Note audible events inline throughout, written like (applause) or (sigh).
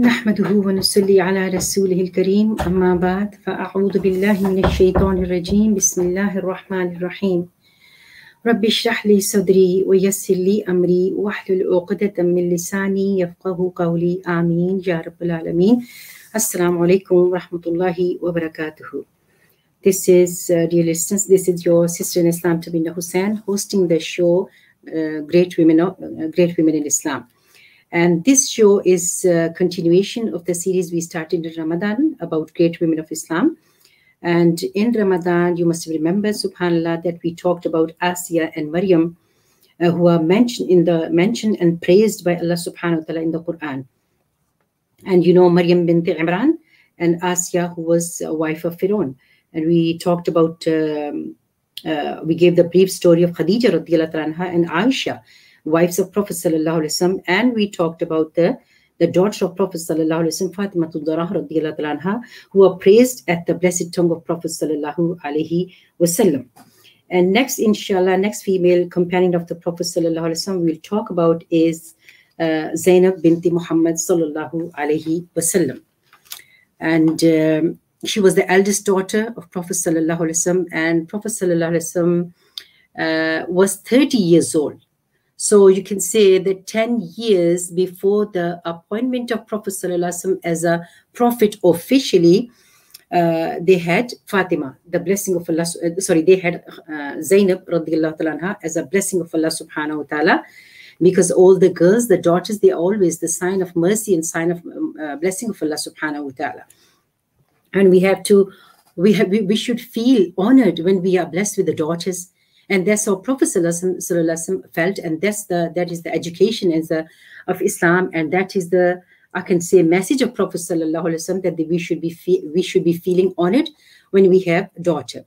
نحمده ونصلي على رسوله الكريم أما بعد فأعوذ بالله من الشيطان الرجيم بسم الله الرحمن الرحيم رب اشرح لي صدري ويسر لي أمري واحلل عقدة من لساني يفقه قولي آمين يا رب العالمين alaikum wa rahmatullahi wa barakatuhu. This is, uh, dear listeners, this is your sister in Islam, Tabina Hussain, hosting the show uh, Great Women of, uh, Great Women in Islam. And this show is a continuation of the series we started in Ramadan about great women of Islam. And in Ramadan, you must remember, subhanAllah, that we talked about Asiya and Maryam, uh, who are mentioned in the mentioned and praised by Allah subhanahu wa ta'ala in the Quran. And you know Maryam bint Imran and Asiya, who was a wife of Pharaoh. And we talked about, um, uh, we gave the brief story of Khadija and Aisha, wives of Prophet sallallahu and we talked about the the daughter of Prophet sallallahu alaihi wasallam, Fatima anha, who are praised at the blessed tongue of Prophet sallallahu alaihi wasallam. And next, inshallah, next female companion of the Prophet sallallahu alaihi wasallam we'll talk about is uh, Zainab binti Muhammad sallallahu alaihi wasallam, and um, she was the eldest daughter of Prophet sallallahu alaihi wasallam, and Prophet sallallahu alaihi uh, was 30 years old so you can say that 10 years before the appointment of Prophet as a prophet officially, uh, they had Fatima, the blessing of Allah, uh, sorry, they had uh, Zainab anha, as a blessing of Allah subhanahu wa ta'ala. Because all the girls, the daughters, they always the sign of mercy and sign of um, uh, blessing of Allah subhanahu wa ta'ala. And we have to, we have, we, we should feel honored when we are blessed with the daughters and that's how Prophet felt, and that's the that is the education is the, of Islam, and that is the I can say message of Prophet Sallallahu that we should be we should be feeling honored when we have a daughter.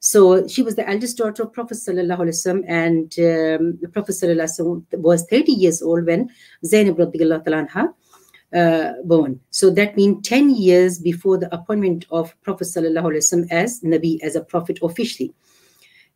So she was the eldest daughter of Prophet Sallallahu and um, Prophet Sallallahu was 30 years old when Zainab anha uh, born. So that means 10 years before the appointment of Prophet Sallallahu as Nabi, as a prophet officially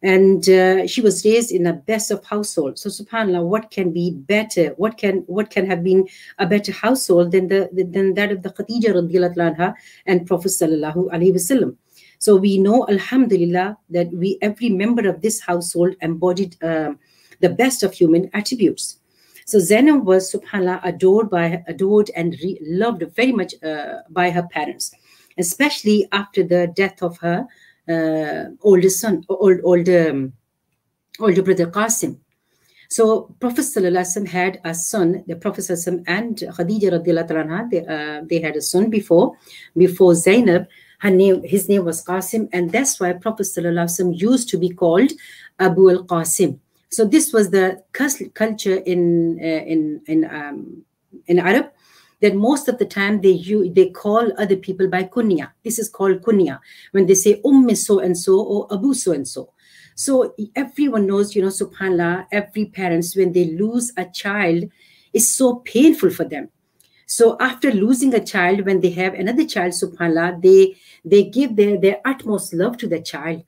and uh, she was raised in a best of household. So subhanallah what can be better what can what can have been a better household than the than that of the khadija radiallahu anha and prophet sallallahu alaihi wasallam so we know alhamdulillah that we every member of this household embodied uh, the best of human attributes. So Zainab was subhanallah adored by adored and re- loved very much uh, by her parents especially after the death of her older son, old, older, um, older brother Qasim. So Prophet ﷺ had a son, the Prophet ﷺ and Khadija radiallahu anha, they, uh, they had a son before, before Zainab. Her name, his name was Qasim, and that's why Prophet ﷺ used to be called Abu al Qasim. So this was the culture in uh, in in um, in Arab that most of the time they you they call other people by kunya. This is called kunya when they say umm so and so or abu so and so. So everyone knows, you know, subhanallah, every parents when they lose a child is so painful for them. So after losing a child, when they have another child, subhanallah, they they give their, their utmost love to the child.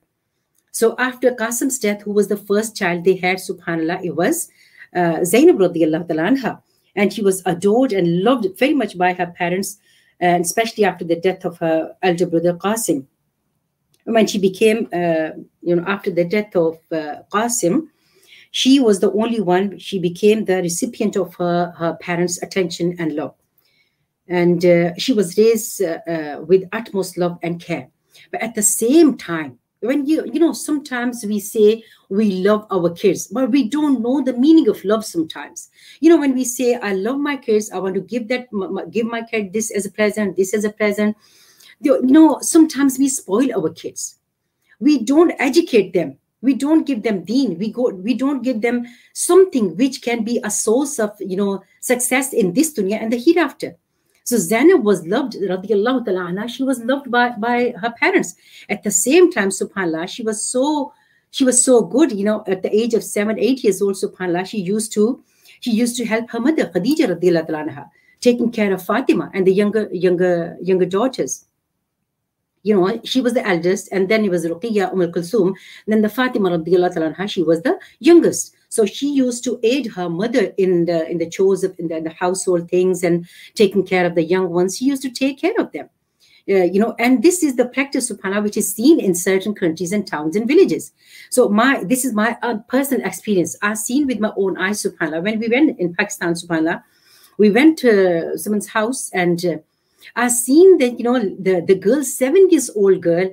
So after Qasim's death, who was the first child they had, subhanallah, it was uh, Zainab radiallahu anha and she was adored and loved very much by her parents, and especially after the death of her elder brother Qasim. When she became, uh, you know, after the death of uh, Qasim, she was the only one, she became the recipient of her, her parents' attention and love. And uh, she was raised uh, uh, with utmost love and care. But at the same time, when you you know sometimes we say we love our kids but we don't know the meaning of love sometimes. You know when we say i love my kids i want to give that give my kid this as a present this as a present you know sometimes we spoil our kids. We don't educate them. We don't give them deen. We go we don't give them something which can be a source of you know success in this dunya and the hereafter so Zainab was loved, radiallahu ta'ala she was loved by, by her parents. At the same time, subhanAllah, she was so she was so good, you know, at the age of seven, eight years old, subhanAllah, she used to she used to help her mother, Khadija radiallahu ta'ala taking care of Fatima and the younger, younger, younger daughters. You know, she was the eldest, and then it was Ruqiyya Umm Kulsum. Then the Fatima ta'ala she was the youngest. So she used to aid her mother in the in the chores of in the, in the household things and taking care of the young ones. She used to take care of them. Uh, you know, and this is the practice, subhanAllah, which is seen in certain countries and towns and villages. So my this is my uh, personal experience. I've seen with my own eyes, subhanAllah. When we went in Pakistan, subhanAllah, we went to someone's house and uh, I've seen that, you know, the, the girl, seven years old girl,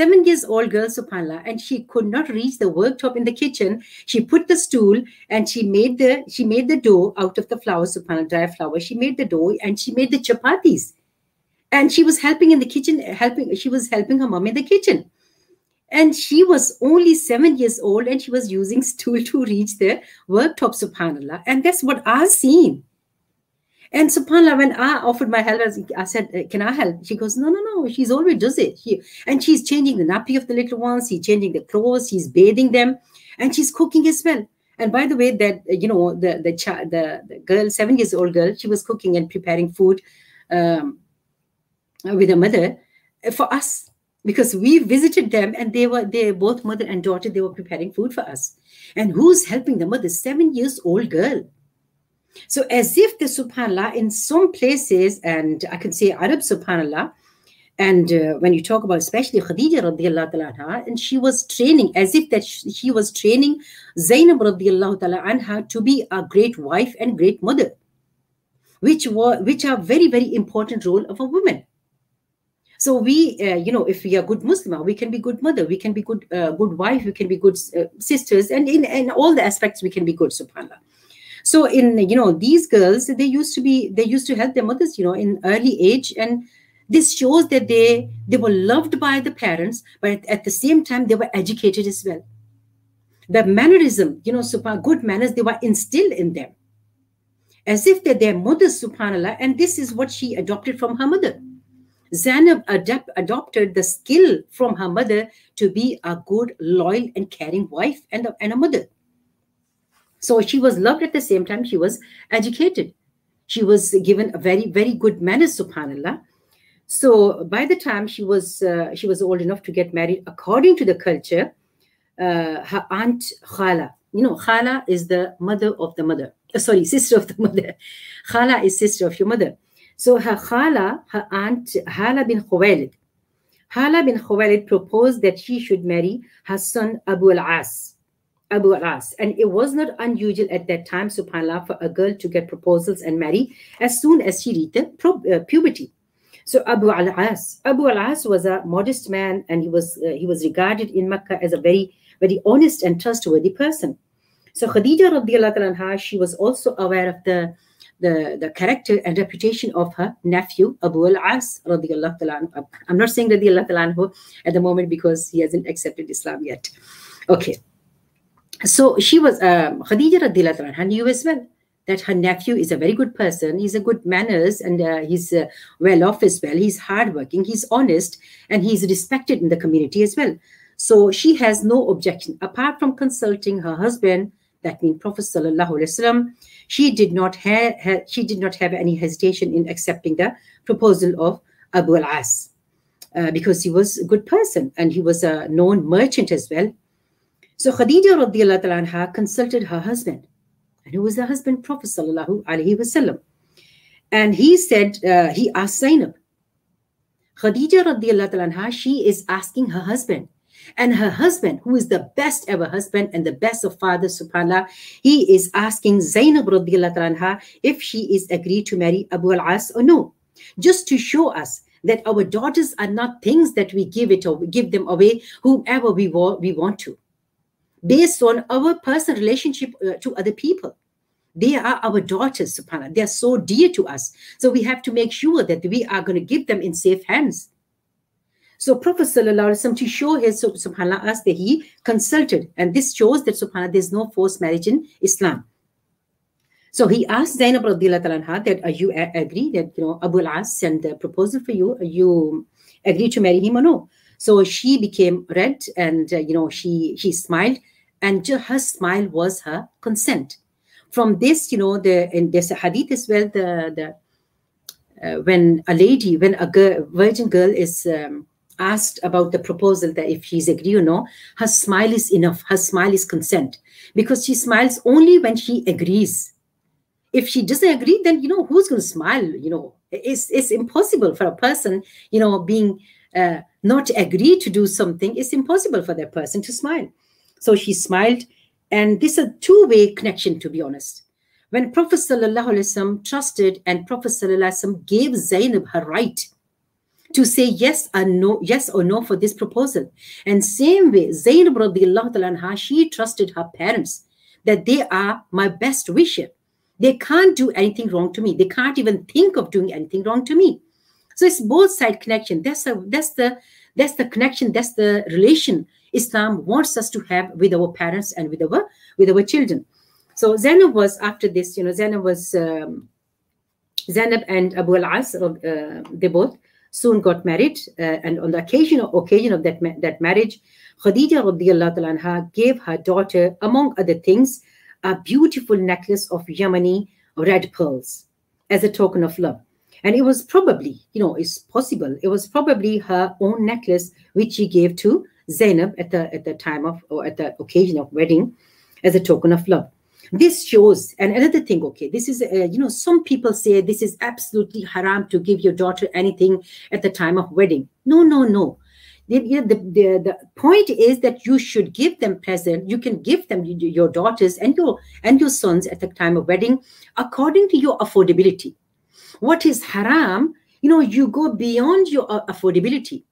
seven years old girl, subhanAllah, and she could not reach the worktop in the kitchen. She put the stool and she made the she made the dough out of the flour, subhanAllah, dry flour. She made the dough and she made the chapatis and she was helping in the kitchen helping she was helping her mom in the kitchen and she was only seven years old and she was using stool (laughs) to reach the worktop subhanallah and that's what i've seen and subhanallah when i offered my help i said uh, can i help? She goes no no no she's already does it. She, and she's changing the nappy of the little ones she's changing the clothes she's bathing them and she's cooking as well. And by the way that you know the the child the, the girl seven years old girl she was cooking and preparing food um, with her mother uh, for us. Because we visited them and they were they both mother and daughter they were preparing food for us. And who's helping the mother? Seven years old girl so as if the subhanallah in some places and i can say arab subhanallah and uh, when you talk about especially khadija radiallahu ta'ala and she was training as if that she was training zainab radiallahu ta'ala anha to be a great wife and great mother which were which are very very important role of a woman so we, uh, you know, if we are good Muslim, we can be good mother, we can be good, uh, good wife, we can be good uh, sisters, and in, in all the aspects we can be good. Subhanallah. So in you know these girls, they used to be, they used to help their mothers, you know, in early age, and this shows that they they were loved by the parents, but at the same time they were educated as well. The mannerism, you know, super good manners, they were instilled in them, as if they're their mothers, subhanallah, and this is what she adopted from her mother Zainab adopted the skill from her mother to be a good, loyal, and caring wife and a, and a mother. So she was loved at the same time, she was educated. She was given a very, very good manners, subhanAllah. So by the time she was uh, she was old enough to get married, according to the culture, uh, her aunt Khala, you know, Khala is the mother of the mother. Uh, sorry, sister of the mother. (laughs) Khala is sister of your mother. So her khala, her aunt Hala bin Khuwailid, Hala bin Khuwailid proposed that she should marry her son Abu al-As. Abu al-As. And it was not unusual at that time, subhanAllah, for a girl to get proposals and marry as soon as she reached uh, puberty. So Abu al-As, Abu al-As was a modest man and he was uh, he was regarded in Mecca as a very very honest and trustworthy person. So Khadija anha, she was also aware of the the, the character and reputation of her nephew, Abu al-As, I'm not saying radiallahu anhu at the moment because he hasn't accepted Islam yet. Okay. So she was, um, Khadija anha knew as well that her nephew is a very good person. He's a good manners and uh, he's uh, well off as well. He's hardworking, he's honest, and he's respected in the community as well. So she has no objection apart from consulting her husband, that means Prophet Sallallahu Alaihi Wasallam, she did not have she did not have any hesitation in accepting the proposal of Abu al-As uh, because he was a good person and he was a known merchant as well. So Khadija radiallahu anha consulted her husband, and who was the husband, Prophet sallallahu alaihi wasallam. And he said, uh, he asked Zainab, Khadija radiallahu anha, she is asking her husband, and her husband, who is the best ever husband and the best of fathers, subhanAllah, he is asking Zainab radiallahu anha if she is agreed to marry Abu al-As or no. Just to show us that our daughters are not things that we give it or give them away whomever we, wa- we want to. Based on our personal relationship uh, to other people. They are our daughters, subhanAllah. They are so dear to us. So we have to make sure that we are going to give them in safe hands. So Prophet Wasallam, to show his subhanAllah us that he consulted, and this shows that subhanAllah there's no forced marriage in Islam. So he asked Zainab anha that are you agree that you know Abu al-As sent a proposal for you? Are you agree to marry him or no? So she became red and uh, you know she she smiled and her smile was her consent. From this, you know, the in there's a hadith as well. The the uh, when a lady, when a girl, virgin girl is um, asked about the proposal that if she's agree or no, her smile is enough. Her smile is consent because she smiles only when she agrees. If she doesn't agree, then you know who's going to smile. You know, it's it's impossible for a person, you know, being uh, not agree to do something. It's impossible for that person to smile. So she smiled, and this is a two-way connection, to be honest. When Prophet Sallallahu trusted and Prophet Sallallahu gave Zainab her right to say yes or no, yes or no for this proposal. And same way, Zainab anha, she trusted her parents that they are my best wisher. They can't do anything wrong to me. They can't even think of doing anything wrong to me. So it's both side connection. That's a, that's the that's the connection. That's the relation Islam wants us to have with our parents and with our with our children. So Zainab was after this, you know, Zainab was um, Zainab and Abu al-As, uh, they both soon got married. Uh, and on the occasion, occasion of that, ma that marriage, Khadija anha gave her daughter, among other things, a beautiful necklace of Yemeni red pearls as a token of love. And it was probably, you know, it's possible, it was probably her own necklace which she gave to Zainab at the at the time of or at the occasion of wedding as a token of love. This shows, and another thing, okay, this is, uh, you know, some people say this is absolutely haram to give your daughter anything at the time of wedding. No, no, no. The, the, the, the point is that you should give them present. You can give them your daughters and your and your sons at the time of wedding according to your affordability. What is haram, you know, you go beyond your uh, affordability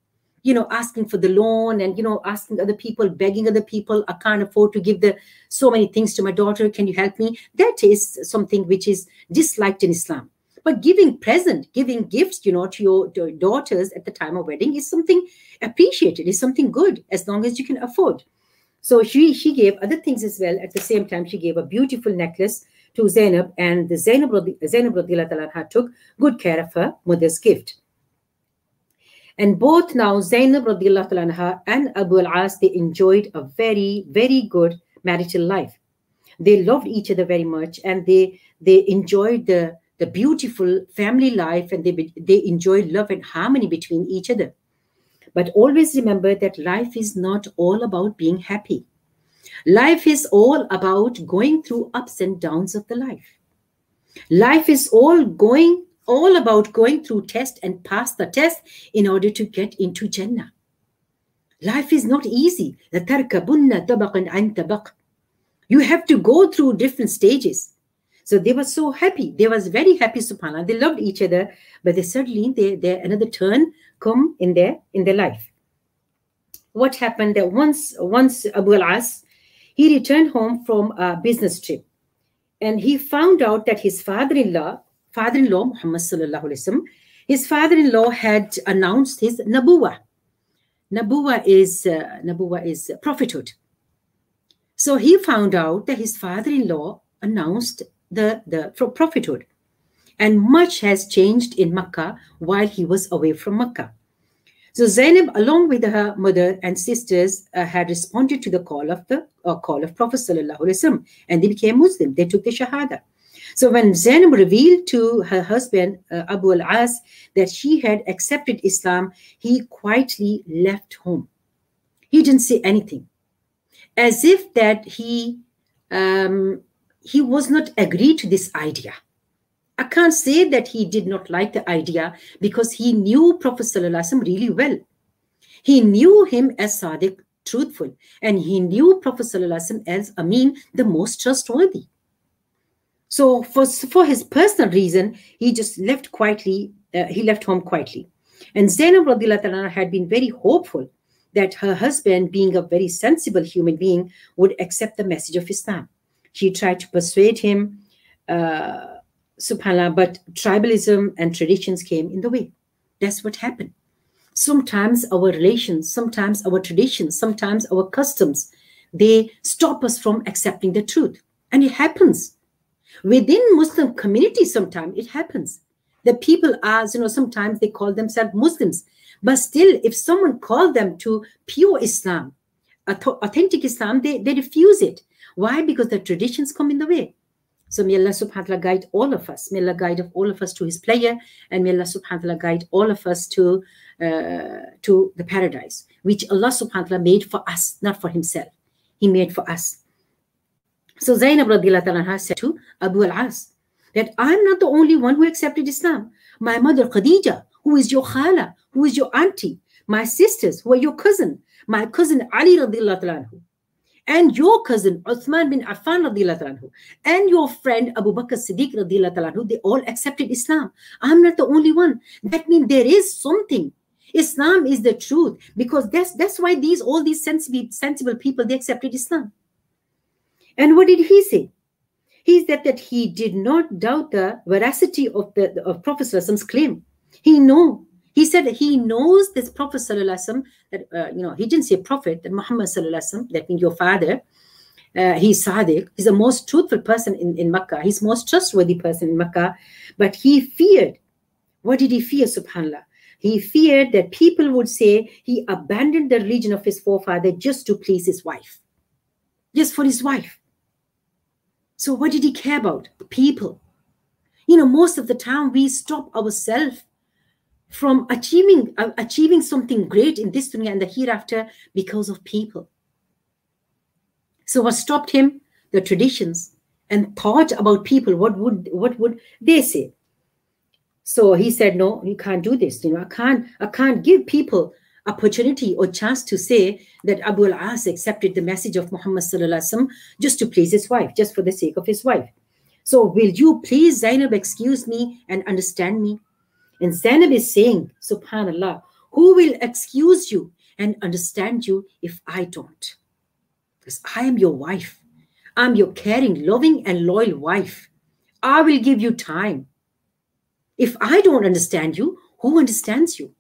you know asking for the loan and you know asking other people begging other people i can't afford to give the so many things to my daughter. Can you help me? That is something which is disliked in islam. But giving present giving gifts you know to your, daughters at the time of wedding is something appreciated is something good as long as you can afford. So she she gave other things as well. At the same time she gave a beautiful necklace to Zainab and the Zainab, Zainab took good care of her mother's gift and both now Zainab anha and Abu al-As, they enjoyed a very, very good marital life. They loved each other very much and they they enjoyed the, the beautiful family life and they, they enjoyed love and harmony between each other. But always remember that life is not all about being happy. Life is all about going through ups and downs of the life. Life is all going all about going through test and pass the test in order to get into Jannah. Life is not easy. You have to go through different stages. So they were so happy. They was very happy, subhanAllah. They loved each other, but they suddenly they, they another turn come in their in their life. What happened that once once Abu al-As, he returned home from a business trip and he found out that his father-in-law father-in-law, Muhammad sallallahu wasallam, his father-in-law had announced his nabuwa. Nabuwa is uh, nabuwa is prophethood. So he found out that his father-in-law announced the, the prophethood. And much has changed in Makkah while he was away from Makkah. So Zainab, along with her mother and sisters, uh, had responded to the call of the uh, call of Prophet sallallahu and they became Muslim. They took the Shahada. So when Zainab revealed to her husband, uh, Abu al-As, that she had accepted Islam, he quietly left home. He didn't say anything. As if that he um, he was not agreed to this idea. I can't say that he did not like the idea because he knew Prophet ﷺ really well. He knew him as Sadiq, truthful, and he knew Prophet ﷺ as Amin, the most trustworthy. So for, for his personal reason, he just left quietly, uh, he left home quietly. And Zainab radiallahu had been very hopeful that her husband, being a very sensible human being, would accept the message of Islam. She tried to persuade him, uh, subhanAllah, but tribalism and traditions came in the way. That's what happened. Sometimes our relations, sometimes our traditions, sometimes our customs, they stop us from accepting the truth. And it happens within muslim community sometimes it happens the people are you know sometimes they call themselves muslims but still if someone called them to pure islam authentic islam they, they refuse it why because the traditions come in the way So may Allah subhanahu wa ta'ala guide all of us. May Allah guide all of us to his pleasure and may Allah subhanahu wa ta'ala guide all of us to uh, to the paradise, which Allah subhanahu wa ta'ala made for us, not for himself. He made for us. So Zainab radiallahu said to Abu al-As that I'm not the only one who accepted Islam. My mother Khadija, who is your khala, who is your auntie, my sisters, who are your cousin, my cousin Ali radiallahu ta'ala and your cousin Uthman bin Affan anhu, and your friend Abu Bakr Siddiq anhu, they all accepted Islam. I'm not the only one. That means there is something. Islam is the truth because that's that's why these all these sensible sensible people they accepted Islam. And what did he say? He said that he did not doubt the veracity of the of Prophet's claim. He know he said he knows this Prophet that, uh, you know, he didn't say Prophet, that Muhammad that means your father, uh, he's Sadiq. He's the most truthful person in, in Makkah. He's most trustworthy person in Makkah. But he feared. What did he fear, subhanAllah? He feared that people would say he abandoned the religion of his forefather just to please his wife. Just for his wife. So what did he care about? People. You know, most of the time we stop ourselves from achieving uh, achieving something great in this dunya and the hereafter because of people. So what stopped him? The traditions and thought about people. What would what would they say? So he said, "No, you can't do this. You know, I can't. I can't give people opportunity or chance to say that Abu al-As accepted the message of Muhammad sallallahu just to please his wife, just for the sake of his wife. So will you please, Zainab, excuse me and understand me? And Zainab is saying, Subhanallah, who will excuse you and understand you if I don't? Because I am your wife. I'm your caring, loving, and loyal wife. I will give you time. If I don't understand you, who understands you?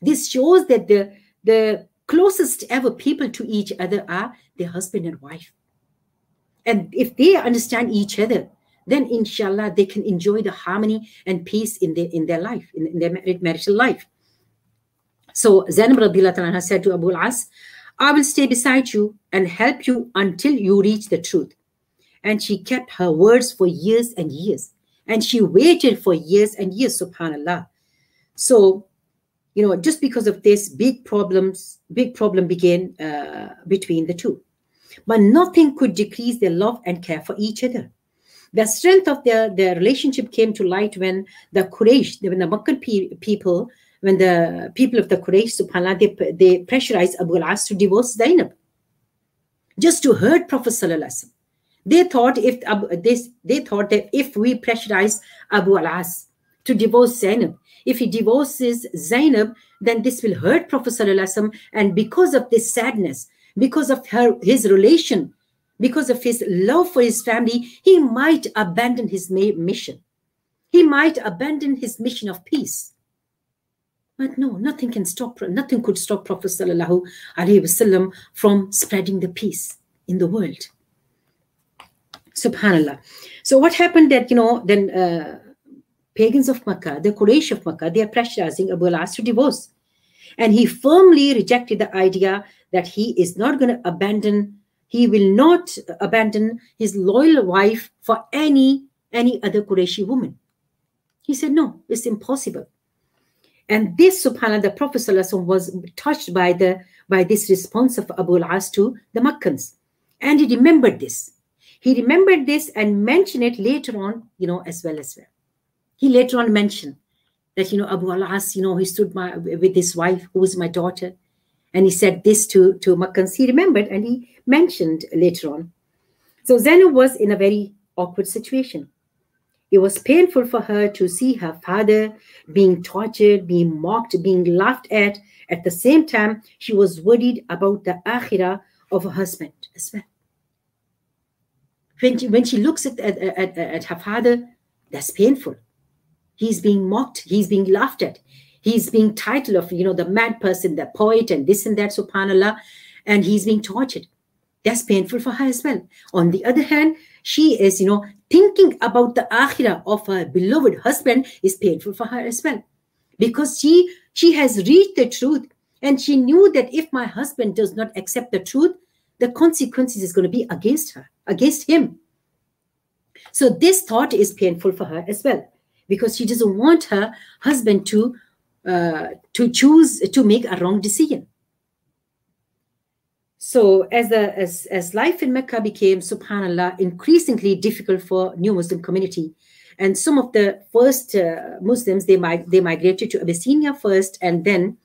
This shows that the, the closest ever people to each other are their husband and wife. And if they understand each other, then inshallah they can enjoy the harmony and peace in their in their life in, in their marital life. So Zainab radiallahu said to Abu al-As I will stay beside you and help you until you reach the truth. And she kept her words for years and years. And she waited for years and years subhanallah. So you know just because of this big problems big problem began uh, between the two. But nothing could decrease their love and care for each other. The strength of their, their relationship came to light when the Quraysh, when the Makkah people, when the people of the Quraysh, subhanAllah, they, they pressurized Abu al-As to divorce Zainab. Just to hurt Prophet Sallallahu They thought if this, they thought that if we pressurize Abu al-As to divorce Zainab, if he divorces Zainab, then this will hurt Prophet And because of this sadness, because of her his relation because of his love for his family, he might abandon his mission. He might abandon his mission of peace. But no, nothing can stop, nothing could stop Prophet Sallallahu Alaihi Wasallam from spreading the peace in the world. Subhanallah. So what happened that, you know, then uh, pagans of Makkah, the Quraysh of Makkah, they are pressurizing Abu al-As to divorce. And he firmly rejected the idea that he is not going to abandon he will not abandon his loyal wife for any any other Qurayshi woman. He said, no, it's impossible. And this, subhanAllah, the Prophet was touched by the by this response of Abu al-As to the Makkans. And he remembered this. He remembered this and mentioned it later on, you know, as well as well. He later on mentioned that, you know, Abu al-As, you know, he stood my, with his wife, who was my daughter, and he said this to, to Makkans. He remembered and he mentioned later on. So Zainab was in a very awkward situation. It was painful for her to see her father being tortured, being mocked, being laughed at. At the same time, she was worried about the akhirah of her husband as well. When she, when she looks at, at, at, at her father, that's painful. He's being mocked, he's being laughed at, he's being titled of you know the mad person the poet and this and that subhanallah. And he's being tortured. That's painful for her as well. On the other hand she is you know thinking about the akhirah of her beloved husband is painful for her as well. Because she she has reached the truth. And she knew that if my husband does not accept the truth the consequences is going to be against her against him. So this thought is painful for her as well because she doesn't want her husband to uh, to choose to make a wrong decision. So as the as as life in Mecca became, Subhanallah, increasingly difficult for new Muslim community, and some of the first uh, Muslims they mig- they migrated to Abyssinia first, and then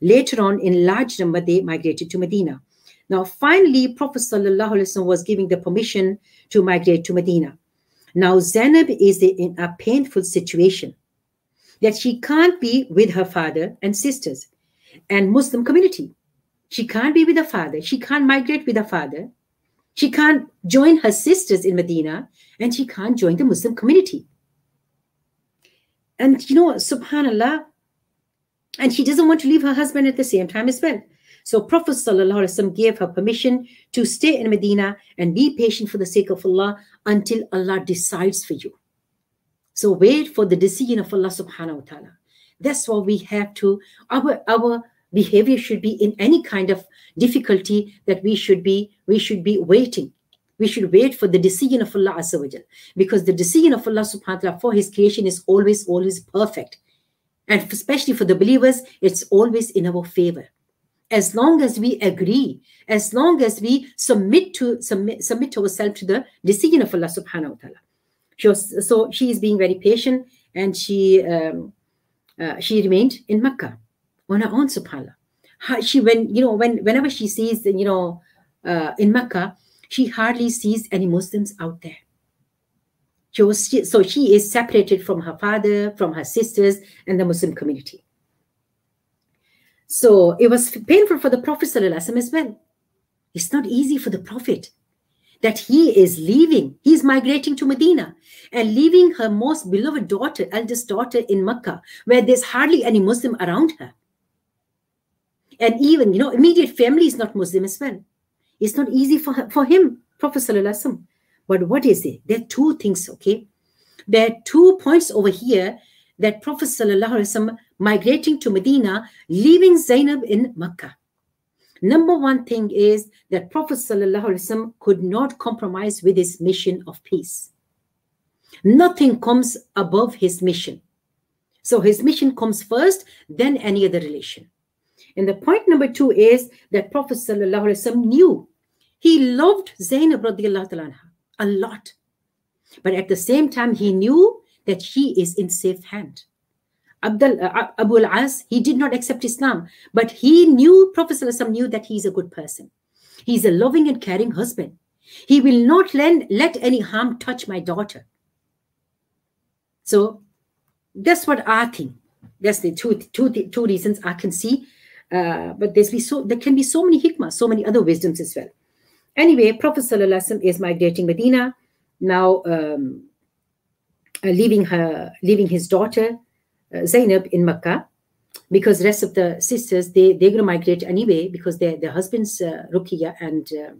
later on in large number they migrated to Medina. Now finally, Prophet was giving the permission to migrate to Medina. Now Zainab is in a painful situation that she can't be with her father and sisters and Muslim community. She can't be with her father. She can't migrate with her father. She can't join her sisters in Medina and she can't join the Muslim community. And you know, subhanAllah, and she doesn't want to leave her husband at the same time as well. So Prophet ﷺ gave her permission to stay in Medina and be patient for the sake of Allah until Allah decides for you. So wait for the decision of Allah subhanahu wa ta'ala. That's what we have to, our, our behavior should be in any kind of difficulty that we should be, we should be waiting. We should wait for the decision of Allah Azza because the decision of Allah subhanahu wa ta'ala for his creation is always, always perfect. And especially for the believers, it's always in our favor. As long as we agree, as long as we submit to submit, submit ourselves to the decision of Allah subhanahu wa ta'ala. She was, so she is being very patient and she um, uh, she remained in Mecca on her own, subhanAllah. She when you know when whenever she sees you know uh, in Mecca, she hardly sees any Muslims out there. She was so she is separated from her father, from her sisters, and the Muslim community. So it was painful for the Prophet as well. It's not easy for the Prophet that he is leaving, he's migrating to Medina and leaving her most beloved daughter, eldest daughter in Mecca, where there's hardly any Muslim around her. And even, you know, immediate family is not Muslim as well. It's not easy for, her, for him, Prophet But what is it? There are two things, okay? There are two points over here that Prophet Sallallahu migrating to Medina, leaving Zainab in Mecca. Number one thing is that Prophet ﷺ could not compromise with his mission of peace. Nothing comes above his mission. So his mission comes first, then any other relation. And the point number two is that Prophet ﷺ knew he loved Zainab a lot. But at the same time, he knew that she is in safe hand. Abdul, uh, Abu al-As, he did not accept Islam, but he knew, Prophet ﷺ knew that he's a good person. He's a loving and caring husband. He will not let, let any harm touch my daughter. So that's what I think. That's the two, two, two reasons I can see. Uh, but there's be so there can be so many hikmah, so many other wisdoms as well. Anyway, Prophet ﷺ is migrating Medina now, um, uh, leaving her, leaving his daughter Zainab in Mecca because rest of the sisters they they're to migrate anyway because their their husbands uh, Ruqiyya and uh,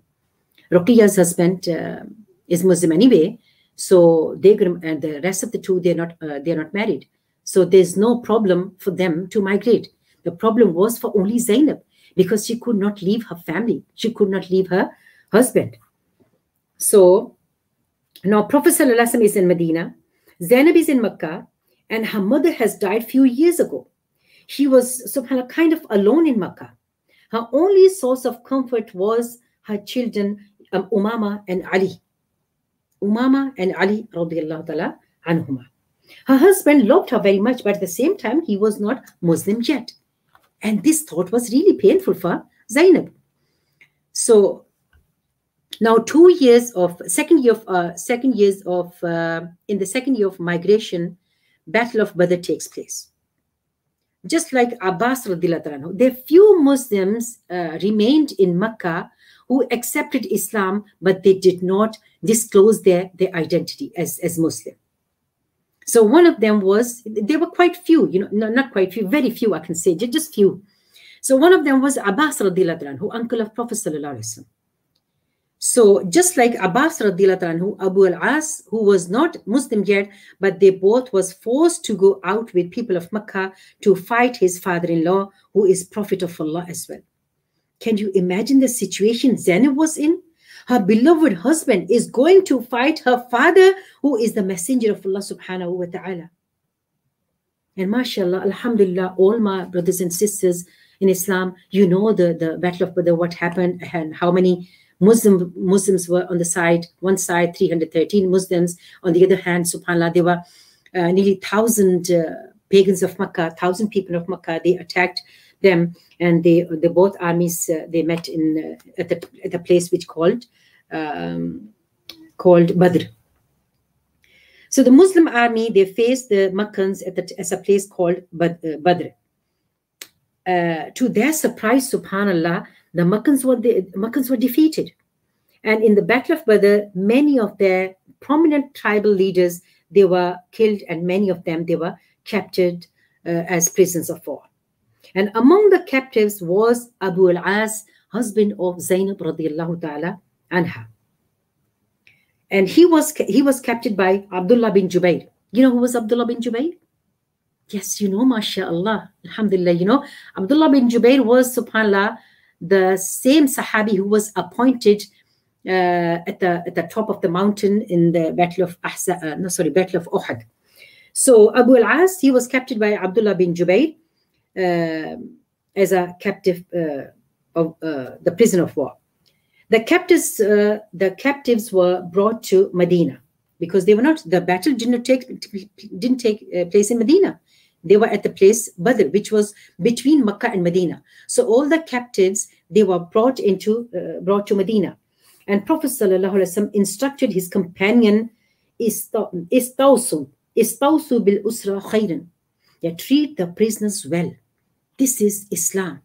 Ruqiyya's husband uh, is Muslim anyway. So they're going and the rest of the two they're not uh, they're not married. So there's no problem for them to migrate. The problem was for only Zainab because she could not leave her family. She could not leave her husband. So now Prophet is in Medina. Zainab is in Mecca and her mother has died few years ago. She was subhanAllah kind of alone in Makkah. Her only source of comfort was her children um, Umama and Ali. Umama and Ali radiallahu. Her husband loved her very much, but at the same time, he was not Muslim yet. And this thought was really painful for Zainab. So now two years of second year of uh, second years of uh, in the second year of migration Battle of Badr takes place. Just like Abbas, there few Muslims uh, remained in Mecca who accepted Islam, but they did not disclose their, their identity as, as Muslim. So one of them was, there were quite few, you know, no, not quite few, very few, I can say, just few. So one of them was Abbas, who uncle of Prophet Sallallahu Alaihi Wasallam. So just like Abbas anhu, Abu al-As, who was not Muslim yet, but they both was forced to go out with people of Makkah to fight his father-in-law, who is Prophet of Allah as well. Can you imagine the situation Zainab was in? Her beloved husband is going to fight her father, who is the messenger of Allah subhanahu wa ta'ala. And mashallah, alhamdulillah, all my brothers and sisters in Islam, you know the, the Battle of Badr, what happened and how many Muslim Muslims were on the side, one side 313 Muslims, on the other hand, subhanAllah, there were uh, nearly 1,000 uh, pagans of Makkah, 1,000 people of Makkah, they attacked them and they, the both armies, uh, they met in uh, at, the, at the place which called, um, called Badr. So the Muslim army, they faced the Makkans at, the, at a place called uh, Badr. Uh, to their surprise, subhanAllah, the Makkans were, the, Makkans were defeated. And in the Battle of Badr, many of their prominent tribal leaders, they were killed and many of them, they were captured uh, as prisoners of war. And among the captives was Abu al-As, husband of Zainab radiallahu ta'ala anha and he was he was captured by Abdullah bin Jubair. You know who was Abdullah bin Jubair? Yes, you know, mashallah, alhamdulillah. You know, Abdullah bin Jubair was, subhanallah, the same Sahabi who was appointed uh, at the at the top of the mountain in the Battle of Ahsa, uh, no, sorry, Battle of Uhud. So Abu al-As, he was captured by Abdullah bin Jubair uh, as a captive uh, of uh, the prisoner of war the captives uh, the captives were brought to medina because they were not the battle didn't take didn't take place in medina they were at the place badr which was between makkah and medina. So all the captives they were brought into uh, brought to medina. And prophet instructed his companion Istausu, istawsu bil usra khairan yeah, treat the prisoners well. This is islam.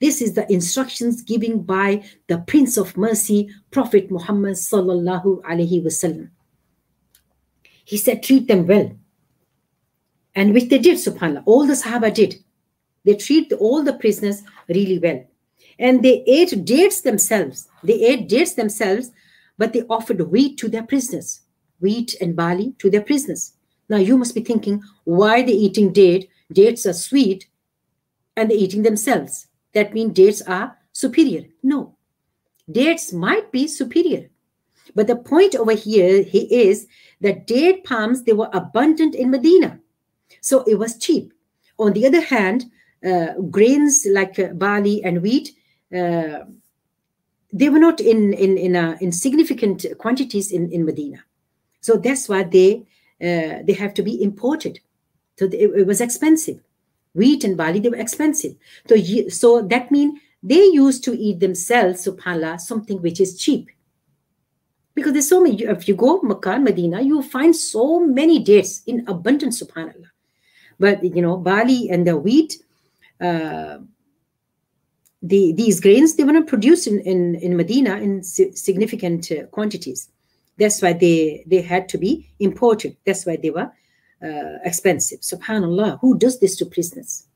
This is the instructions given by the Prince of Mercy, Prophet Muhammad sallallahu alaihi wasallam. He said, treat them well. And which they did, subhanAllah. All the Sahaba did. They treat all the prisoners really well. And they ate dates themselves. They ate dates themselves, but they offered wheat to their prisoners. Wheat and barley to their prisoners. Now you must be thinking, why are they eating date? Dates are sweet, and they're eating themselves that mean dates are superior. No, dates might be superior. But the point over here is that date palms, they were abundant in Medina. So it was cheap. On the other hand, uh, grains like uh, barley and wheat, uh, they were not in in in, in significant quantities in, in Medina. So that's why they uh, they have to be imported. So it, it was expensive wheat and barley, they were expensive. So, so that means they used to eat themselves, subhanAllah, something which is cheap. Because there's so many, if you go Makkah, Medina, you find so many dates in abundance, subhanAllah. But, you know, barley and the wheat, uh, the, these grains, they were not produced in, in, in Medina in significant uh, quantities. That's why they, they had to be imported. That's why they were uh, expensive. Subhanallah, who does this to prisoners?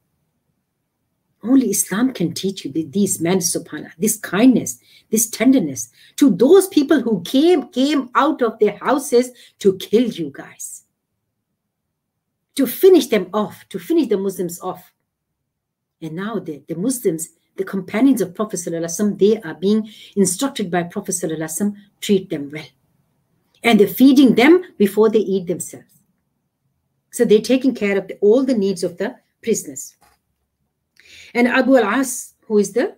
Only Islam can teach you these men, subhanallah, this kindness, this tenderness to those people who came, came out of their houses to kill you guys, to finish them off, to finish the Muslims off. And now the, the Muslims, the companions of Prophet ﷺ, they are being instructed by Prophet ﷺ, treat them well. And they're feeding them before they eat themselves. So they're taking care of the, all the needs of the prisoners. And Abu al-As, who is the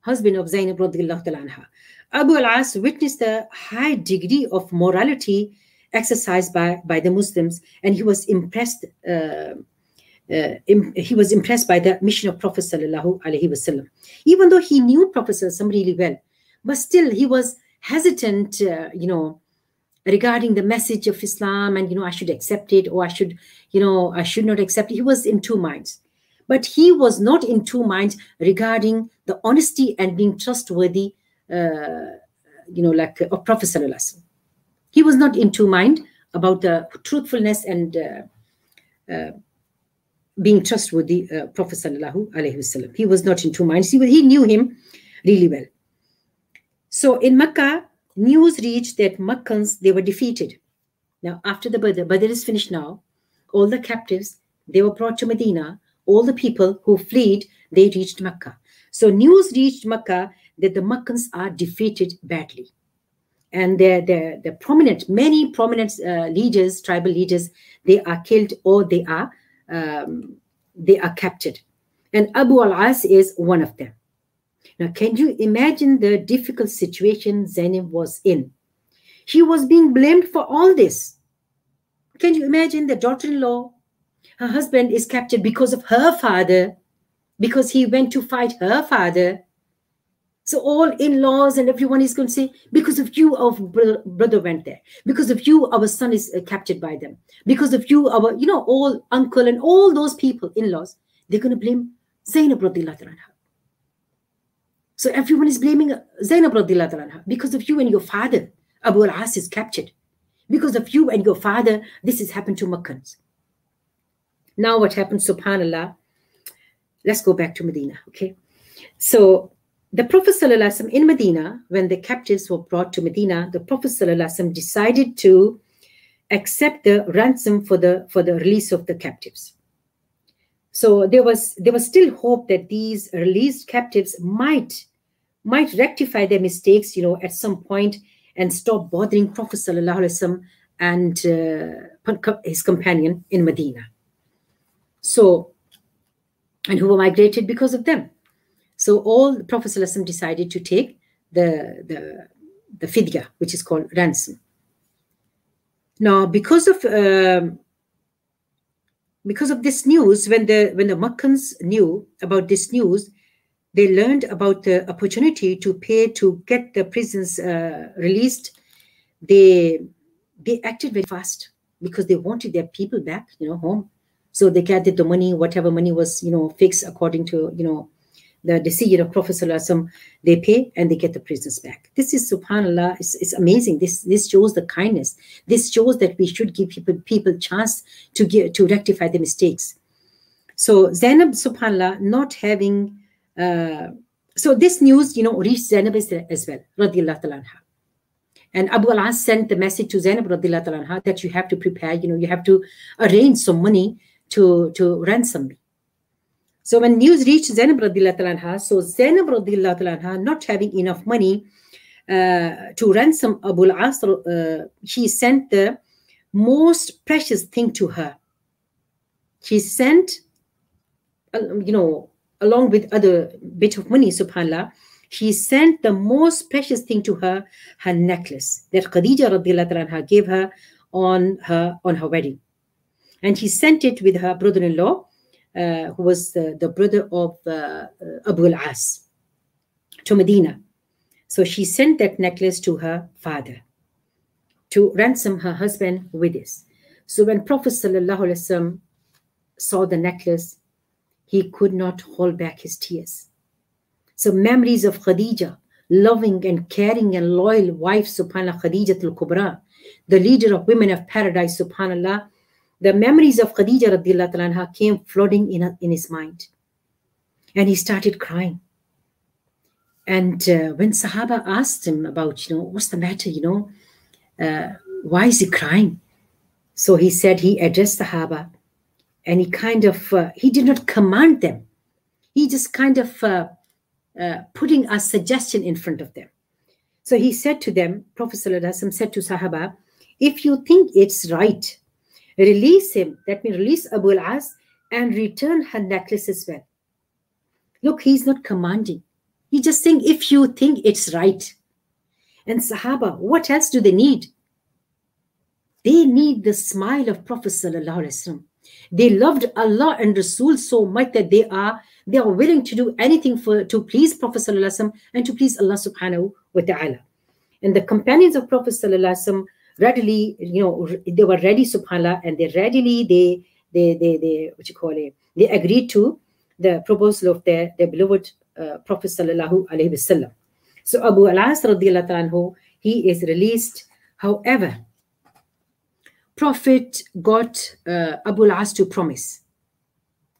husband of Zainab anha, Abu al-As witnessed the high degree of morality exercised by, by the Muslims, and he was impressed. Uh, uh, Im, he was impressed by the mission of Prophet sallallahu alaihi wasallam. Even though he knew Prophet sallallahu really well, but still he was hesitant. Uh, you know, regarding the message of Islam and, you know, I should accept it or I should, you know, I should not accept it. He was in two minds. But he was not in two minds regarding the honesty and being trustworthy, uh, you know, like of Prophet Sallallahu He was not in two mind about the truthfulness and uh, uh, being trustworthy uh, Prophet Sallallahu Alaihi Wasallam. He was not in two minds. He, he knew him really well. So in Makkah, news reached that Makkans, they were defeated. Now, after the Badr, Badr is finished now, all the captives, they were brought to Medina. All the people who fled, they reached Mecca. So news reached Mecca that the Meccans are defeated badly. And the, the, the prominent, many prominent uh, leaders, tribal leaders, they are killed or they are um, they are captured. And Abu al-As is one of them. Now, can you imagine the difficult situation Zainab was in? She was being blamed for all this. Can you imagine the daughter-in-law? Her husband is captured because of her father, because he went to fight her father. So all in-laws and everyone is going to say, because of you, our brother went there. Because of you, our son is uh, captured by them. Because of you, our, you know, all uncle and all those people, in-laws, they're going to blame Zainab radiallahu. So everyone is blaming Zainab radiallahu because of you and your father. Abu al-As is captured. Because of you and your father, this has happened to Makkans. Now what happened, subhanAllah, let's go back to Medina, okay? So the Prophet ﷺ in Medina, when the captives were brought to Medina, the Prophet ﷺ decided to accept the ransom for the for the release of the captives. So there was there was still hope that these released captives might might rectify their mistakes, you know, at some point and stop bothering Prophet ﷺ and uh, his companion in Medina. So, and who were migrated because of them. So all Prophet decided to take the, the, the fidya, which is called ransom. Now, because of um, because of this news, when the when the Makkans knew about this news, they learned about the opportunity to pay to get the prisons uh, released. They they acted very fast because they wanted their people back, you know, home. So they gathered the money, whatever money was, you know, fixed according to, you know, the decision of Prophet they pay and they get the prisoners back. This is subhanAllah, it's, it's amazing. This this shows the kindness. This shows that we should give people people chance to get to rectify the mistakes. So Zainab, subhanAllah, not having uh, so this news, you know, reached Zainab as well, radiallahu anha. And Abu al-As sent the message to Zainab anha that you have to prepare, you know, you have to arrange some money to, to ransom me. So when news reached Zainab radiallahu anha, so Zainab radiallahu anha, not having enough money uh, to ransom Abu al-As, uh, she sent the most precious thing to her. She sent, uh, you know, along with other bit of money, subhanAllah, she sent the most precious thing to her, her necklace that Khadija radiallahu anha gave her on her on her wedding. And she sent it with her brother-in-law, who was the, the brother of uh, Abu al-As, to Medina. So she sent that necklace to her father to ransom her husband with this. So when Prophet ﷺ saw the necklace, he could not hold back his tears. So memories of Khadija, loving and caring and loyal wife, subhanallah, Khadija al-Kubra, the leader of women of paradise, subhanallah, the memories of Khadija radiallahu anha came flooding in, in his mind. And he started crying. And uh, when Sahaba asked him about, you know, what's the matter, you know, uh, why is he crying? So he said he addressed Sahaba and he kind of, uh, he did not command them. He just kind of uh, uh, putting a suggestion in front of them. So he said to them, Prophet said to Sahaba, if you think it's right Release him. Let me release Abu al-As and return her necklace as well. Look, he's not commanding. He's just saying, if you think it's right. And Sahaba, what else do they need? They need the smile of Prophet Sallallahu They loved Allah and Rasul so much that they are they are willing to do anything for to please Prophet Sallallahu and to please Allah subhanahu wa ta'ala. And the companions of Prophet Sallallahu readily, you know, they were ready, subhanAllah, and they readily, they, they, they, they, what you call it, they agreed to the proposal of their, their beloved uh, Prophet sallallahu alaihi wasallam. So Abu al-As radiallahu anhu, he is released. However, Prophet got uh, Abu al-As to promise.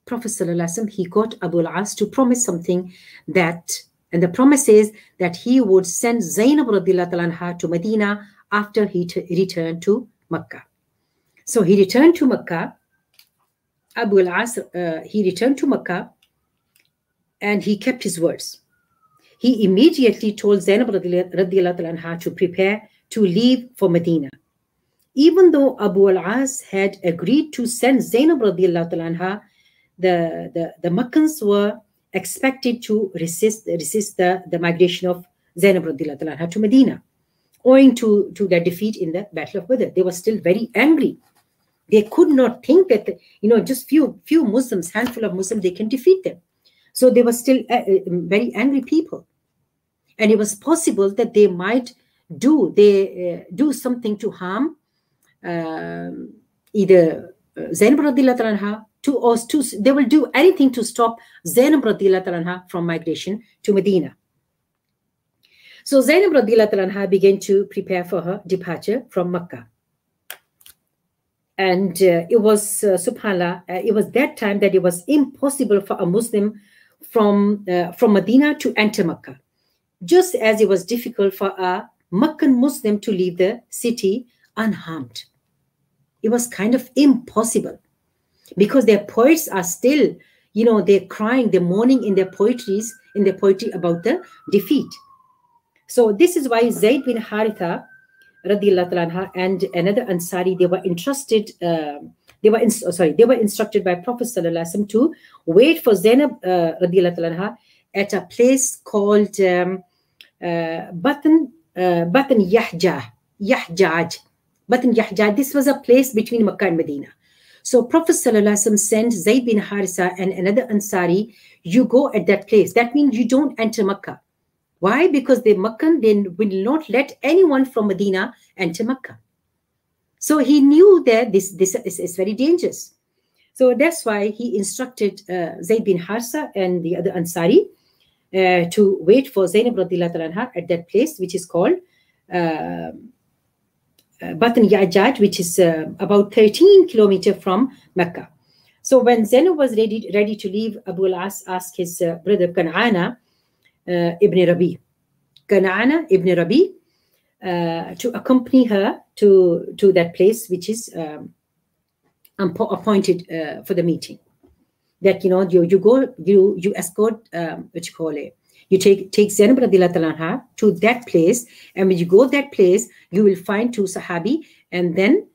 Prophet sallallahu he got Abu al-As to promise something that, and the promise is that he would send Zainab radiallahu to Medina after he returned to Mecca. So he returned to Mecca. Abu al-As, uh, he returned to Mecca and he kept his words. He immediately told Zainab anha to prepare to leave for Medina. Even though Abu al-As had agreed to send Zainab anha, the, the, the Meccans were expected to resist, resist the, the migration of Zainab anha to Medina, owing to, to their defeat in the Battle of Badr. They were still very angry. They could not think that, you know, just few, few Muslims, handful of Muslims, they can defeat them. So they were still uh, uh very angry people and it was possible that they might do they uh, do something to harm um, either uh, Zainab anha to or to they will do anything to stop Zainab anha from migration to Medina. So Zainab anha began to prepare for her departure from Mecca. And uh, it was, uh, subhanAllah, uh, it was that time that it was impossible for a Muslim from, uh, from Medina to enter Mecca just as it was difficult for a Meccan Muslim to leave the city unharmed. It was kind of impossible because their poets are still, you know, they're crying, they're mourning in their poetries, in their poetry about the defeat. So this is why Zayd bin Haritha, anha, and another Ansari, they were entrusted, uh, they were in, sorry, they were instructed by Prophet Sallallahu to wait for Zainab uh, anha, at a place called um, Batn Batn Yahja Yahjaj Batn Yahjaj. This was a place between Makkah and Medina. So Prophet ﷺ sent Zayd bin Harisa and another Ansari, you go at that place. That means you don't enter Makkah. Why? Because the Meccan they will not let anyone from Medina enter Makkah. So he knew that this, this is, is very dangerous. So that's why he instructed uh, Zayd bin Harsa and the other Ansari uh, to wait for Zainab anha at that place, which is called uh, uh Batn Yajaj, which is uh, about 13 kilometers from Mecca. So when Zainab was ready, ready to leave, Abu al-As asked his uh, brother Kan'ana uh, ibn Rabi, Kan'ana ibn Rabi, uh, to accompany her to, to that place, which is um, appointed uh, for the meeting. That you know you you go you you escort um, what you call it you take take Zainab anha to that place and when you go that place you will find two sahabi and then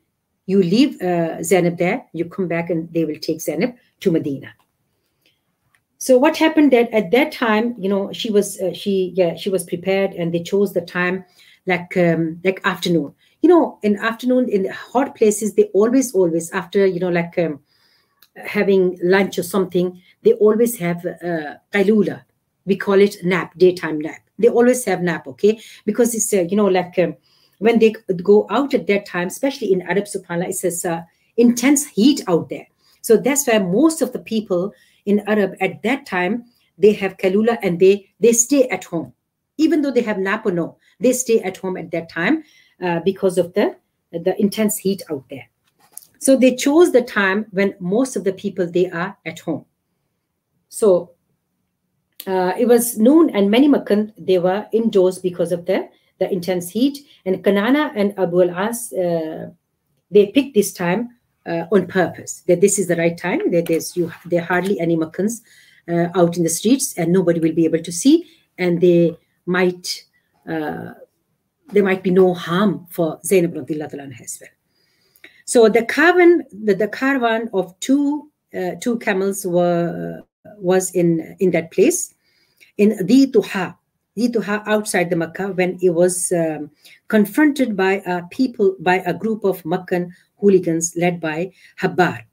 you leave uh, Zainab there you come back and they will take Zainab to Medina so what happened that at that time you know she was uh, she yeah she was prepared and they chose the time like um, like afternoon you know in afternoon in hot places they always always after you know like um, having lunch or something, they always have uh, qailula. We call it nap, daytime nap. They always have nap, okay? Because it's, uh, you know, like um, when they go out at that time, especially in Arab, subhanAllah, it's says uh, intense heat out there. So that's why most of the people in Arab at that time, they have qailula and they, they stay at home. Even though they have nap or no, they stay at home at that time uh, because of the, the intense heat out there. So they chose the time when most of the people they are at home. So uh, it was noon and many Meccan, they were indoors because of the, the intense heat. And Kanana and Abu al-As, uh, they picked this time uh, on purpose, that this is the right time, that there's you, there are hardly any Meccans uh, out in the streets and nobody will be able to see. And they might, uh, there might be no harm for Zainab as well. So the caravan, the, the caravan of two uh, two camels were was in in that place, in the Tuha, the Tuha outside the Makkah when he was um, confronted by a people by a group of Meccan hooligans led by Habbar.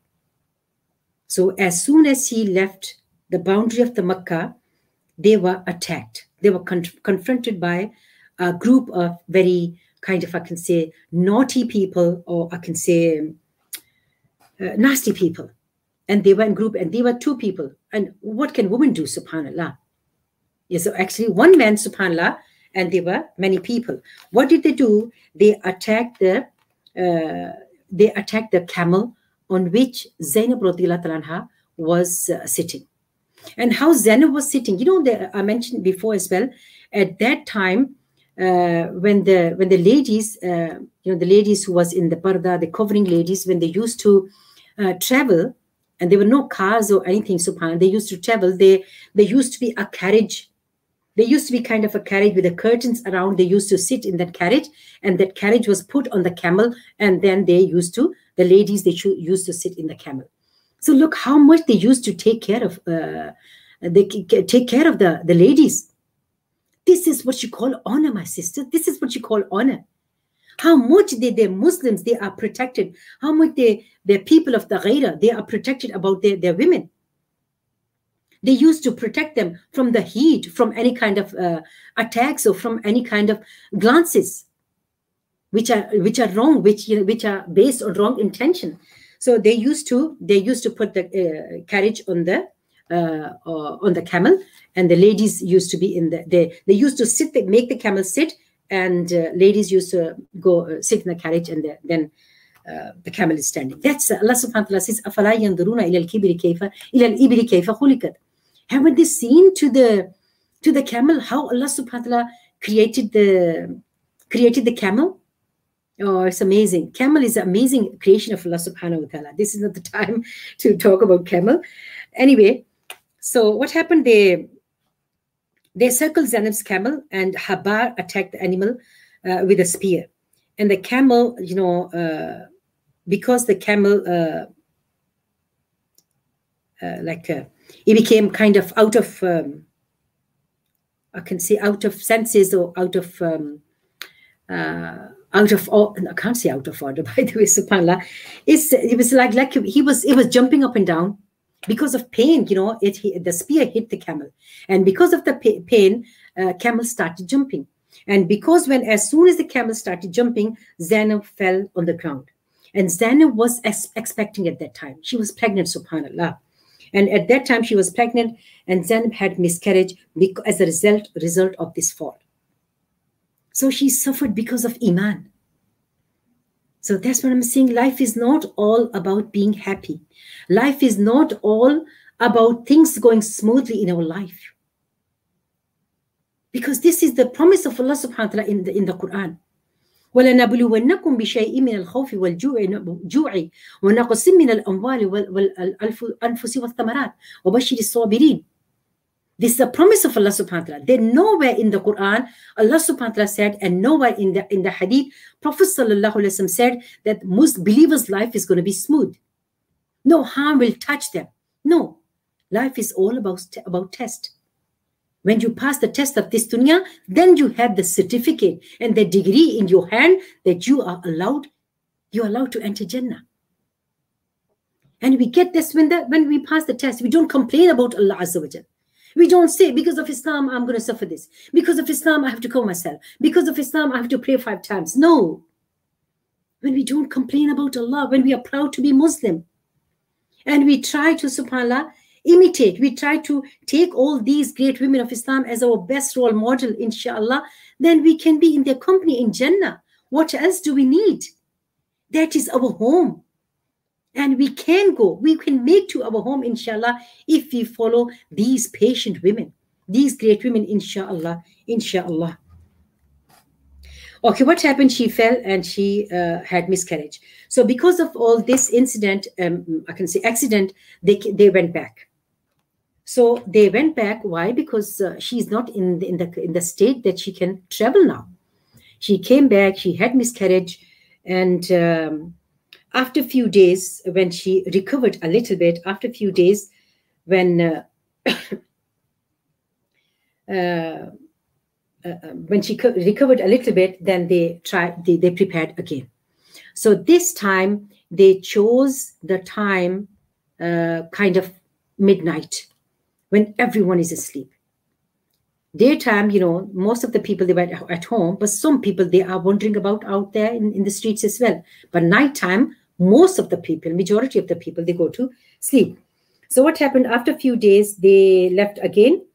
So as soon as he left the boundary of the Makkah, they were attacked. They were con- confronted by a group of very kind of, I can say, naughty people, or I can say uh, nasty people. And they were in group, and they were two people. And what can women do, subhanAllah? Yes, so actually, one man, subhanAllah, and there were many people. What did they do? They attacked the uh, they attacked the camel on which Zainab anha was uh, sitting. And how Zainab was sitting, you know, the, I mentioned before as well. At that time, uh, when the when the ladies, uh, you know, the ladies who was in the parda, the covering ladies, when they used to uh, travel, and there were no cars or anything, subhanallah, they used to travel. They there used to be a carriage, there used to be kind of a carriage with the curtains around. They used to sit in that carriage, and that carriage was put on the camel, and then they used to the ladies they used to sit in the camel. So look how much they used to take care of. Uh, they take care of the the ladies. This is what you call honor, my sister. This is what you call honor. How much they, they're Muslims, they are protected. How much they, they're people of the ghaira, they are protected about their, their women They used to protect them from the heat, from any kind of uh, attacks or from any kind of glances, which are which are wrong, which you know, which are based on wrong intention. So they used to they used to put the uh, carriage on the uh, uh, on the camel, and the ladies used to be in the they they used to sit they make the camel sit, and uh, ladies used to go uh, sit in the carriage, and the, then uh, the camel is standing. That's Allah subhanahu wa ta'ala says, أَفَلَا يَنْظُرُونَ إِلَى الْكِبِرِ كَيْفَ إِلَى الْإِبِلِ كَيْفَ خُلِقَتْ haven't they seen to the to the camel how Allah subhanahu wa ta'ala created the created the camel? Oh, it's amazing. Camel is an amazing creation of Allah subhanahu wa ta'ala. This is not the (laughs) time to talk about camel. Anyway, so what happened? They they circled Zainab's camel and Habbar attacked the animal uh, with a spear. And the camel, you know, uh, because the camel uh, uh like uh, he became kind of out of um, I can say out of senses or out of um, uh, out of all I can't say out of order (laughs) by the way subhanallah. It's it was like like he was it was jumping up and down because of pain you know it the spear hit the camel. And because of the pain uh, camel started jumping. And because when as soon as the camel started jumping Zainab fell on the ground. And Zainab was ex- expecting at that time. She was pregnant subhanallah and at that time, she was pregnant, and Zainab had miscarriage as a result, result of this fall. So she suffered because of Iman. So that's what I'm saying. Life is not all about being happy. Life is not all about things going smoothly in our life. Because this is the promise of Allah subhanahu wa ta'ala in the, in the Quran. ولنبلونكم بشيء من الخوف والجوع ونقص من الأموال والأنفس والثمرات وبشر الصابرين This is a promise of Allah subhanahu wa ta'ala. Then nowhere in the Quran, Allah subhanahu wa ta'ala said, and nowhere in the in the hadith, Prophet sallallahu alaihi wasallam said that most believers' life is going to be smooth. No harm will touch them. No. Life is all about, about test. When you pass the test of this dunya, then you have the certificate and the degree in your hand that you are allowed, you are allowed to enter Jannah. And we get this when the, when we pass the test. We don't complain about Allah Azza wa Jal. We don't say, because of Islam, I'm going to suffer this. Because of Islam, I have to kill myself. Because of Islam, I have to pray five times. No. When we don't complain about Allah, when we are proud to be Muslim, and we try to, subhanAllah, imitate. We try to take all these great women of Islam as our best role model, inshallah. Then we can be in their company in Jannah. What else do we need? That is our home. And we can go, we can make to our home, inshallah, if we follow these patient women, these great women, inshallah, inshallah. Okay, what happened? She fell and she uh, had miscarriage. So because of all this incident, um, I can say accident, they they went back. So they went back. Why? Because uh, she's not in the, in the in the state that she can travel now. She came back. She had miscarriage, and um, after a few days, when she recovered a little bit, after a few days, when uh, (coughs) uh, uh, when she co- recovered a little bit, then they tried. They, they prepared again. So this time they chose the time, uh, kind of midnight when everyone is asleep. Daytime, you know, most of the people they were at home, but some people they are wandering about out there in, in the streets as well. But nighttime, most of the people, majority of the people, they go to sleep. So what happened after a few days, they left again.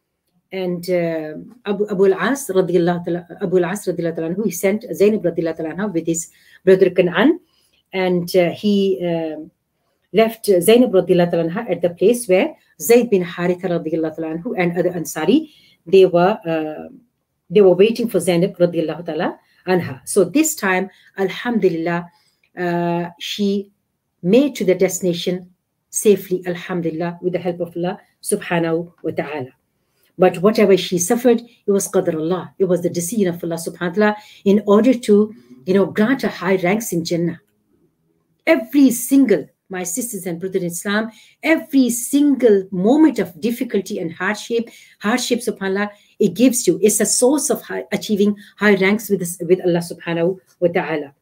And uh, Abu, al-As, Abu al-As, who he sent Zainab anha, with his brother Kan'an. And uh, he uh, left Zainab anha, at the place where Zayd bin Haritha anhu and other Ansari, they were uh, they were waiting for Zainab radiallahu ta'ala anha. So this time, Alhamdulillah, uh, she made to the destination safely, Alhamdulillah, with the help of Allah subhanahu wa ta'ala. But whatever she suffered, it was qadr Allah. It was the decision of Allah subhanahu wa ta'ala in order to, you know, grant her high ranks in Jannah. Every single, my sisters and brothers in Islam, every single moment of difficulty and hardship, hardship subhanAllah, it gives you. It's a source of high, achieving high ranks with, with Allah subhanahu wa ta'ala.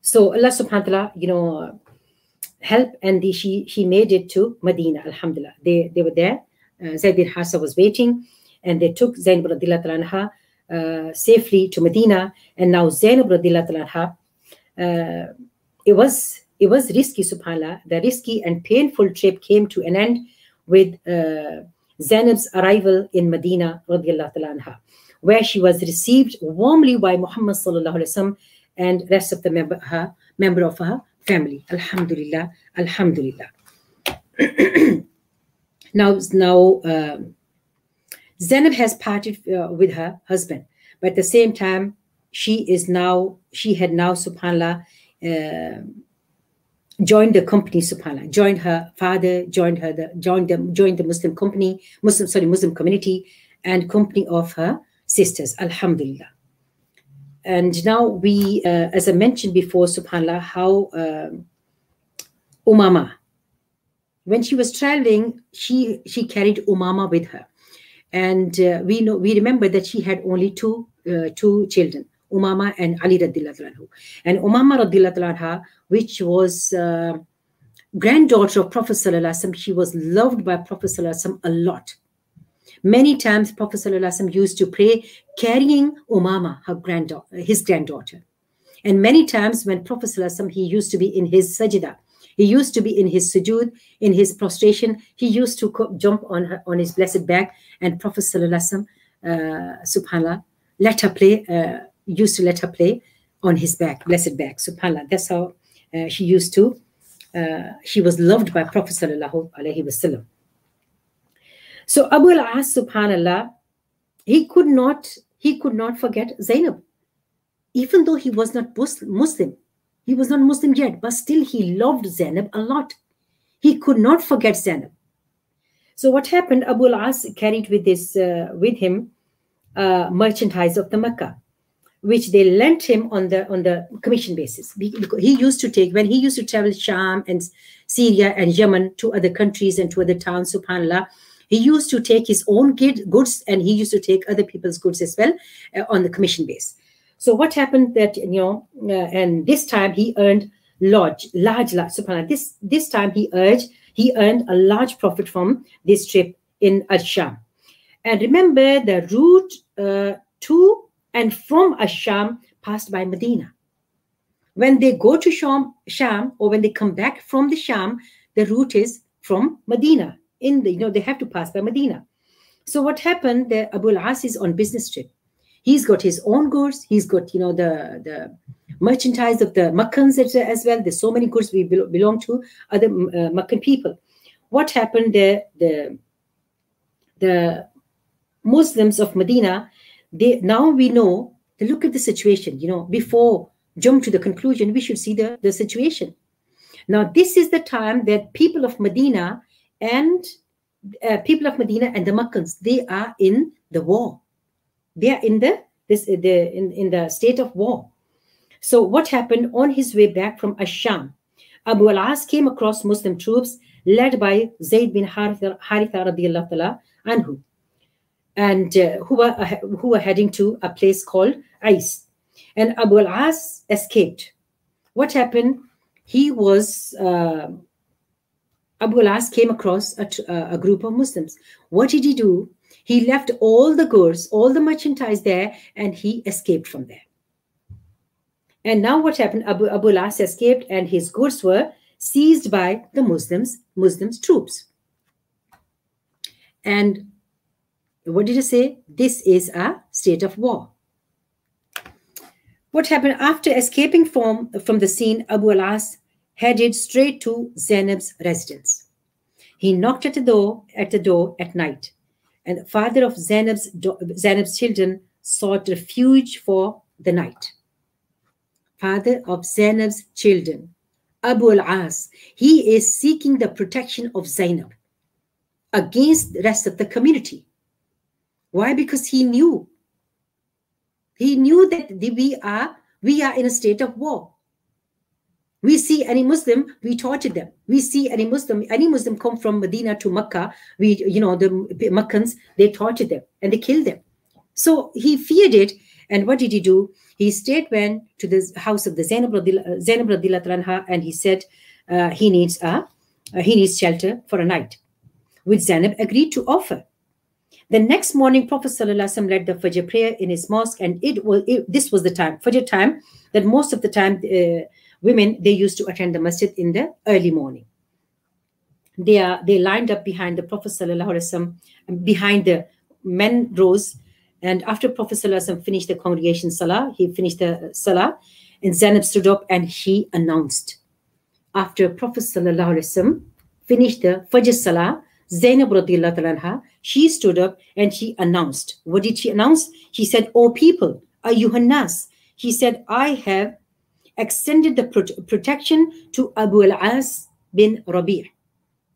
So Allah subhanahu wa ta'ala, you know, help and the, she she made it to Medina, alhamdulillah. They they were there uh, Zaid bin was waiting, and they took Zainab anha uh, safely to Medina. And now Zainab anha, uh, it was it was risky, subhanallah. The risky and painful trip came to an end with uh, Zainab's arrival in Medina, anha, where she was received warmly by Muhammad wasallam and rest of the member her member of her family. Alhamdulillah, Alhamdulillah. (clears throat) Now, now um, Zainab has parted uh, with her husband, but at the same time, she is now she had now Subhanallah uh, joined the company. Subhanallah joined her father, joined her the joined the joined the Muslim company, Muslim sorry Muslim community, and company of her sisters. Alhamdulillah. And now we, uh, as I mentioned before, Subhanallah, how um, Umama when she was traveling, she she carried Umama with her, and uh, we know we remember that she had only two uh, two children, Umama and Ali anhu. And Umama anha, which was uh, granddaughter of Prophet sallallahu she was loved by Prophet sallallahu a lot. Many times Prophet sallallahu used to pray carrying Umama, her granddaughter, his granddaughter. And many times when Prophet sallallahu he used to be in his sajda, he used to be in his sujood, in his prostration. He used to jump on her, on his blessed back, and Prophet Sallallahu uh, Subhanallah, let her play. Uh, used to let her play on his back, blessed back. Subhanallah. That's how uh, she used to. Uh, she was loved by Prophet Sallallahu Alaihi Wasallam. So Abu al-As, Subhanallah, he could not he could not forget Zainab, even though he was not Muslim. He was not Muslim yet, but still he loved Zainab a lot. He could not forget Zainab. So what happened? Abu al-As carried with this uh, with him uh, merchandise of the Mecca, which they lent him on the on the commission basis. He used to take when he used to travel Sham and Syria and Yemen to other countries and to other towns. Subhanallah, he used to take his own goods and he used to take other people's goods as well uh, on the commission base. So what happened that, you know, uh, and this time he earned large, large, large, subhanAllah, this, this time he urged, he earned a large profit from this trip in Asham. And remember the route uh, to and from Asham passed by Medina. When they go to Sham, Sham or when they come back from the Sham, the route is from Medina. In the, you know, they have to pass by Medina. So what happened? The Abu al-As is on business trip he's got his own goods he's got you know the the merchandise of the Makkans as well there's so many goods we belong to other uh, Makkan people what happened the the the Muslims of Medina they now we know they look at the situation you know before jump to the conclusion we should see the the situation now this is the time that people of Medina and uh, people of Medina and the Makkans they are in the war they are in the this the in, in the state of war. So what happened on his way back from Asham? Abu al-As came across Muslim troops led by Zayd bin Haritha, Haritha radiallahu anhu, and uh, who, were, uh, who were heading to a place called Ais. And Abu al-As escaped. What happened? He was, uh, Abu al-As came across a, a group of Muslims. What did he do? He left all the goods, all the merchandise there, and he escaped from there. And now what happened? Abu, Abu al-As escaped, and his goods were seized by the Muslims, Muslims troops. And what did he say? This is a state of war. What happened after escaping from, from the scene? Abu al-As headed straight to Zainab's residence. He knocked at the door at the door at night and the father of Zainab's, Zainab's children sought refuge for the night. Father of Zainab's children, Abu al-As, he is seeking the protection of Zainab against the rest of the community. Why? Because he knew. He knew that we are we are in a state of war. We see any Muslim, we torture them. We see any Muslim, any Muslim come from Medina to Mecca, we, you know, the Meccans, they torture them and they kill them. So he feared it. And what did he do? He stayed went to the house of the Zainab Radillah and he said uh, he needs a, uh, he needs shelter for a night, which Zainab agreed to offer. The next morning, Prophet ﷺ led the Fajr prayer in his mosque, and it was it, this was the time, Fajr time, that most of the time uh, women they used to attend the masjid in the early morning. They are they lined up behind the Prophet ﷺ, behind the men rows, and after Prophet ﷺ finished the congregation salah, he finished the salah, and Zainab stood up and he announced. After Prophet ﷺ finished the Fajr salah, Zainab anha, she stood up and she announced. What did she announce? She said, O people, Ayyuhannas. He said, I have extended the protection to Abu al-As bin Rabi'.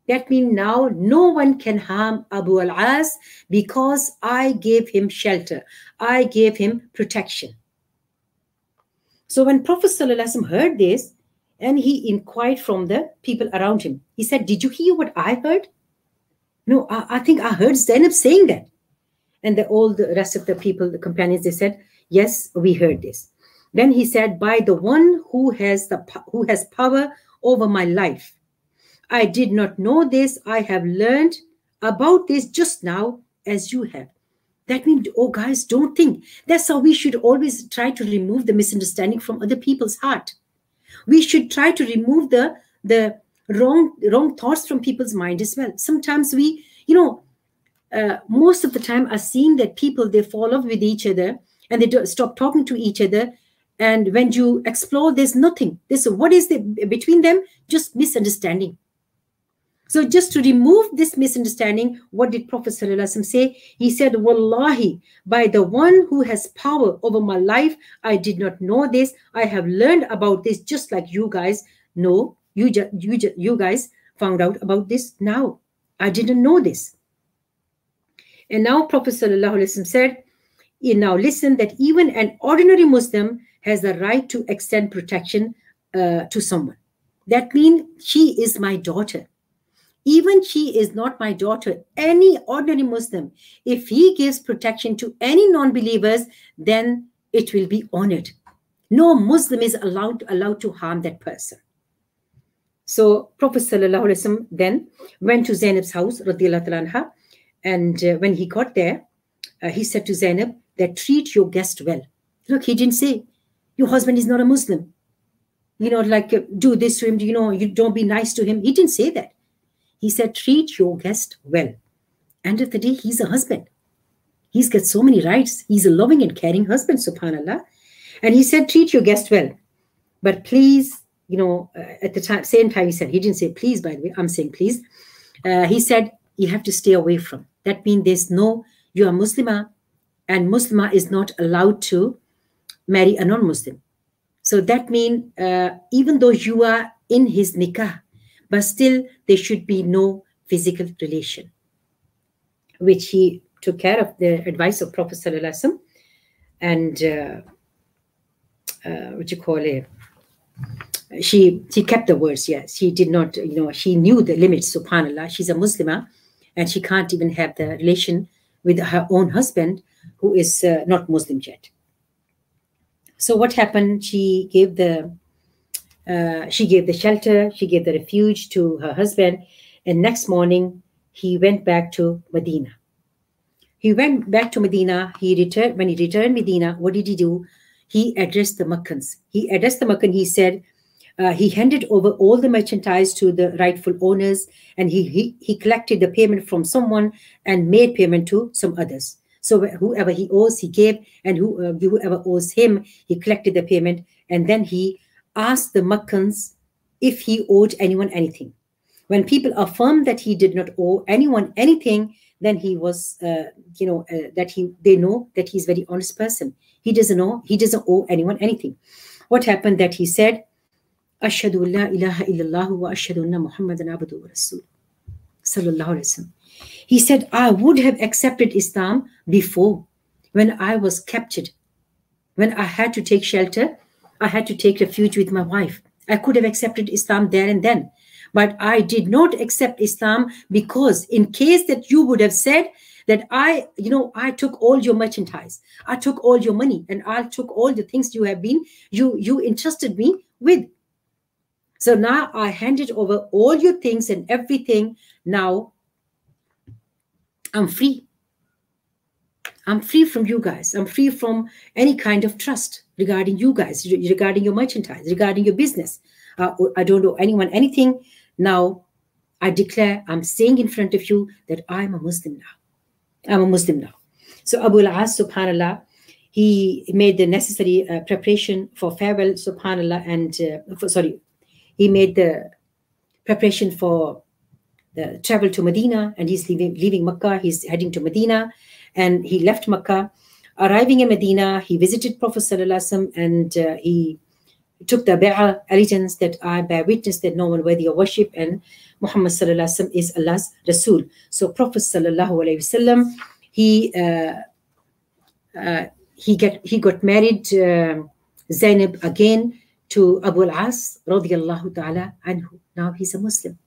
That means now no one can harm Abu al-As because I gave him shelter. I gave him protection. So when Prophet ﷺ heard this, and he inquired from the people around him, he said, Did you hear what I heard? No, I, I think I heard Zainab saying that. And the, all the rest of the people, the companions, they said, Yes, we heard this. Then he said, By the one who has the who has power over my life. I did not know this. I have learned about this just now as you have. That means, oh guys, don't think. That's how we should always try to remove the misunderstanding from other people's heart. We should try to remove the the wrong wrong thoughts from people's mind as well. Sometimes we you know uh, most of the time are seeing that people they fall off with each other and they do, stop talking to each other. And when you explore there's nothing. This what is the between them? Just misunderstanding. So just to remove this misunderstanding what did prophet ﷺ say? He said wallahi by the one who has power over my life i did not know this. I have learned about this just like you guys know you, ju- you, ju- you guys found out about this now. I didn't know this. And now Prophet said, now listen that even an ordinary Muslim has the right to extend protection uh, to someone. That means she is my daughter. Even she is not my daughter. Any ordinary Muslim, if he gives protection to any non-believers, then it will be honored. No Muslim is allowed allowed to harm that person. So Prophet ﷺ then went to Zainab's house, anha, and uh, when he got there, uh, he said to Zainab that treat your guest well. Look, he didn't say, your husband is not a Muslim. You know, like uh, do this to him, you know, you don't be nice to him. He didn't say that. He said, treat your guest well. End of the day, he's a husband. He's got so many rights. He's a loving and caring husband, subhanAllah. And he said, treat your guest well. But please you know, uh, at the time, same time, he said, he didn't say please, by the way, I'm saying please. Uh, he said, you have to stay away from. That means there's no, you are Muslima, and Muslima is not allowed to marry a non-Muslim. So that means uh, even though you are in his nikah, but still there should be no physical relation, which he took care of the advice of Prophet Sallallahu and uh, uh, what you call it, she she kept the words yes she did not you know she knew the limits subhanallah. She's a muslimah and she can't even have the relation with her own husband who is uh, not muslim yet. So what happened? She gave the uh, she gave the shelter she gave the refuge to her husband and next morning he went back to medina. He went back to medina he returned when he returned medina what did he do? He addressed the Meccans. He addressed the Meccan. He said, uh, he handed over all the merchandise to the rightful owners and he, he, he collected the payment from someone and made payment to some others. So whoever he owes, he gave, and who, uh, whoever owes him, he collected the payment. And then he asked the Meccans if he owed anyone anything. When people affirmed that he did not owe anyone anything, then he was, uh, you know, uh, that he they know that he's very honest person. He doesn't know, he doesn't owe anyone anything. What happened that he said, Ashhadu la ilaha illallah wa ashhadu anna Muhammadan abdu wa rasul. Sallallahu Alaihi Wasallam. He said, I would have accepted Islam before when I was captured, when I had to take shelter, I had to take refuge with my wife. I could have accepted Islam there and then. But I did not accept Islam because, in case that you would have said that I, you know, I took all your merchandise, I took all your money, and I took all the things you have been, you you entrusted me with. So now I handed over all your things and everything. Now I'm free. I'm free from you guys. I'm free from any kind of trust regarding you guys, regarding your merchandise, regarding your business. Uh, I don't know anyone anything. Now I declare I'm saying in front of you that I'm a Muslim now. I'm a Muslim now. So Abu al-As, subhanAllah, he made the necessary uh, preparation for farewell, subhanAllah, and uh, for, sorry, he made the preparation for the travel to Medina, and he's leaving, leaving Makkah. He's heading to Medina, and he left Makkah. Arriving in Medina, he visited Prophet Sallallahu and uh, he took the bay'ah allegiance that I bear witness that no one worthy of worship and Muhammad Sallallahu is Allah's Rasul. So Prophet Sallallahu Alaihi Wasallam, he uh, uh, he get he got married uh, Zainab again to Abu al-As radiallahu ta'ala anhu. Now he's a Muslim.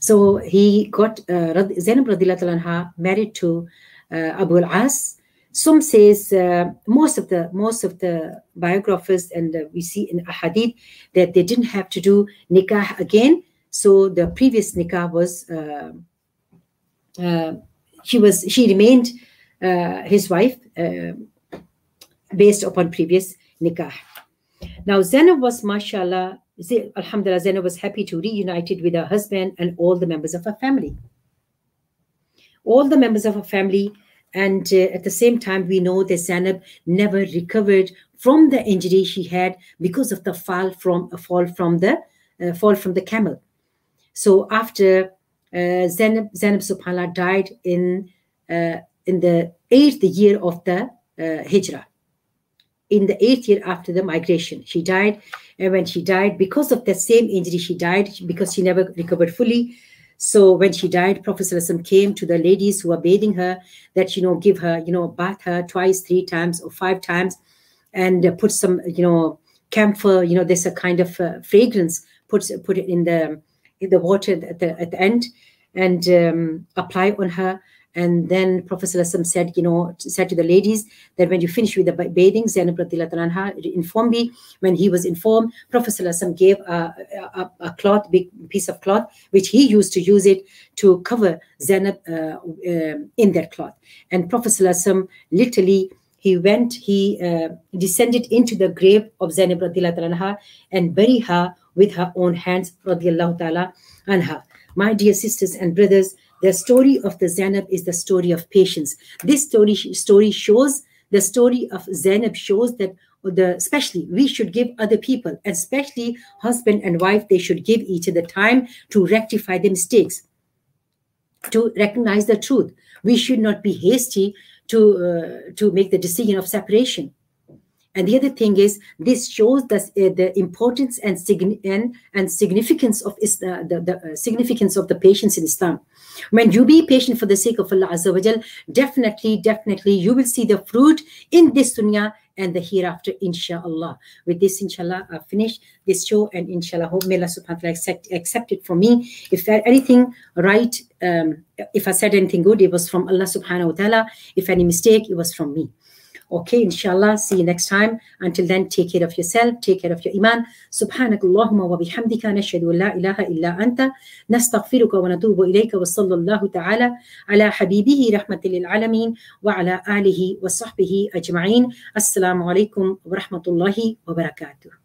So he got uh, Zainab radiallahu anha married to uh, Abu al-As. Some says uh, most of the most of the biographers and uh, we see in ahadith that they didn't have to do nikah again. So the previous nikah was uh, uh, she was she remained his wife based upon previous nikah. Now Zainab was mashallah, alhamdulillah, Zainab was happy to reunited with her husband and all the members of her family. All the members of her family, and uh, at the same time, we know that Zainab never recovered from the injury she had because of the fall from a fall from the uh, fall from the camel. So after uh, Zainab, Zainab subhanallah died in uh, in the eighth year of the uh, hijrah in the eighth year after the migration. She died, and when she died, because of that same injury, she died because she never recovered fully. So when she died, Prophet ﷺ came to the ladies who were bathing her that, you know, give her, you know, bath her twice, three times, or five times, and put some, you know, camphor, you know, there's a kind of uh, fragrance, put, put it in the, in the water at the, at the end, and um, apply on her and then Prophet said, you know, said to the ladies that when you finish with the bathing, Zainab inform me. When he was informed, Prophet gave a, a, a, cloth, big piece of cloth, which he used to use it to cover Zainab uh, uh, in that cloth. And Prophet literally he went, he uh, descended into the grave of Zainab anha and buried her with her own hands, ta'ala anha. My dear sisters and brothers, the story of the Zainab is the story of patience. This story, story shows, the story of Zainab shows that the especially we should give other people, especially husband and wife, they should give each other time to rectify their mistakes, to recognize the truth. We should not be hasty to uh, to make the decision of separation. And the other thing is, this shows the, uh, the importance and, sign- and, and significance of is, uh, the, the uh, significance of the patience in Islam. When you be patient for the sake of Allah Azza wa Jal, definitely, definitely, you will see the fruit in this dunya and the hereafter, inshallah. With this, inshallah, I finish this show, and inshallah, hope may Allah subhanahu wa ta'ala accept, accept it for me. If there anything right, um, if I said anything good, it was from Allah subhanahu wa ta'ala. If any mistake, it was from me. Okay, inshallah. See you next time. Until then, take care of yourself, take care of your iman. سبحانك اللهم وبحمدك نشهد أن لا إله إلا أنت نستغفرك ونتوب إليك وصلى الله تعالى على حبيبه رحمة للعالمين وعلى آله وصحبه أجمعين السلام عليكم ورحمة الله وبركاته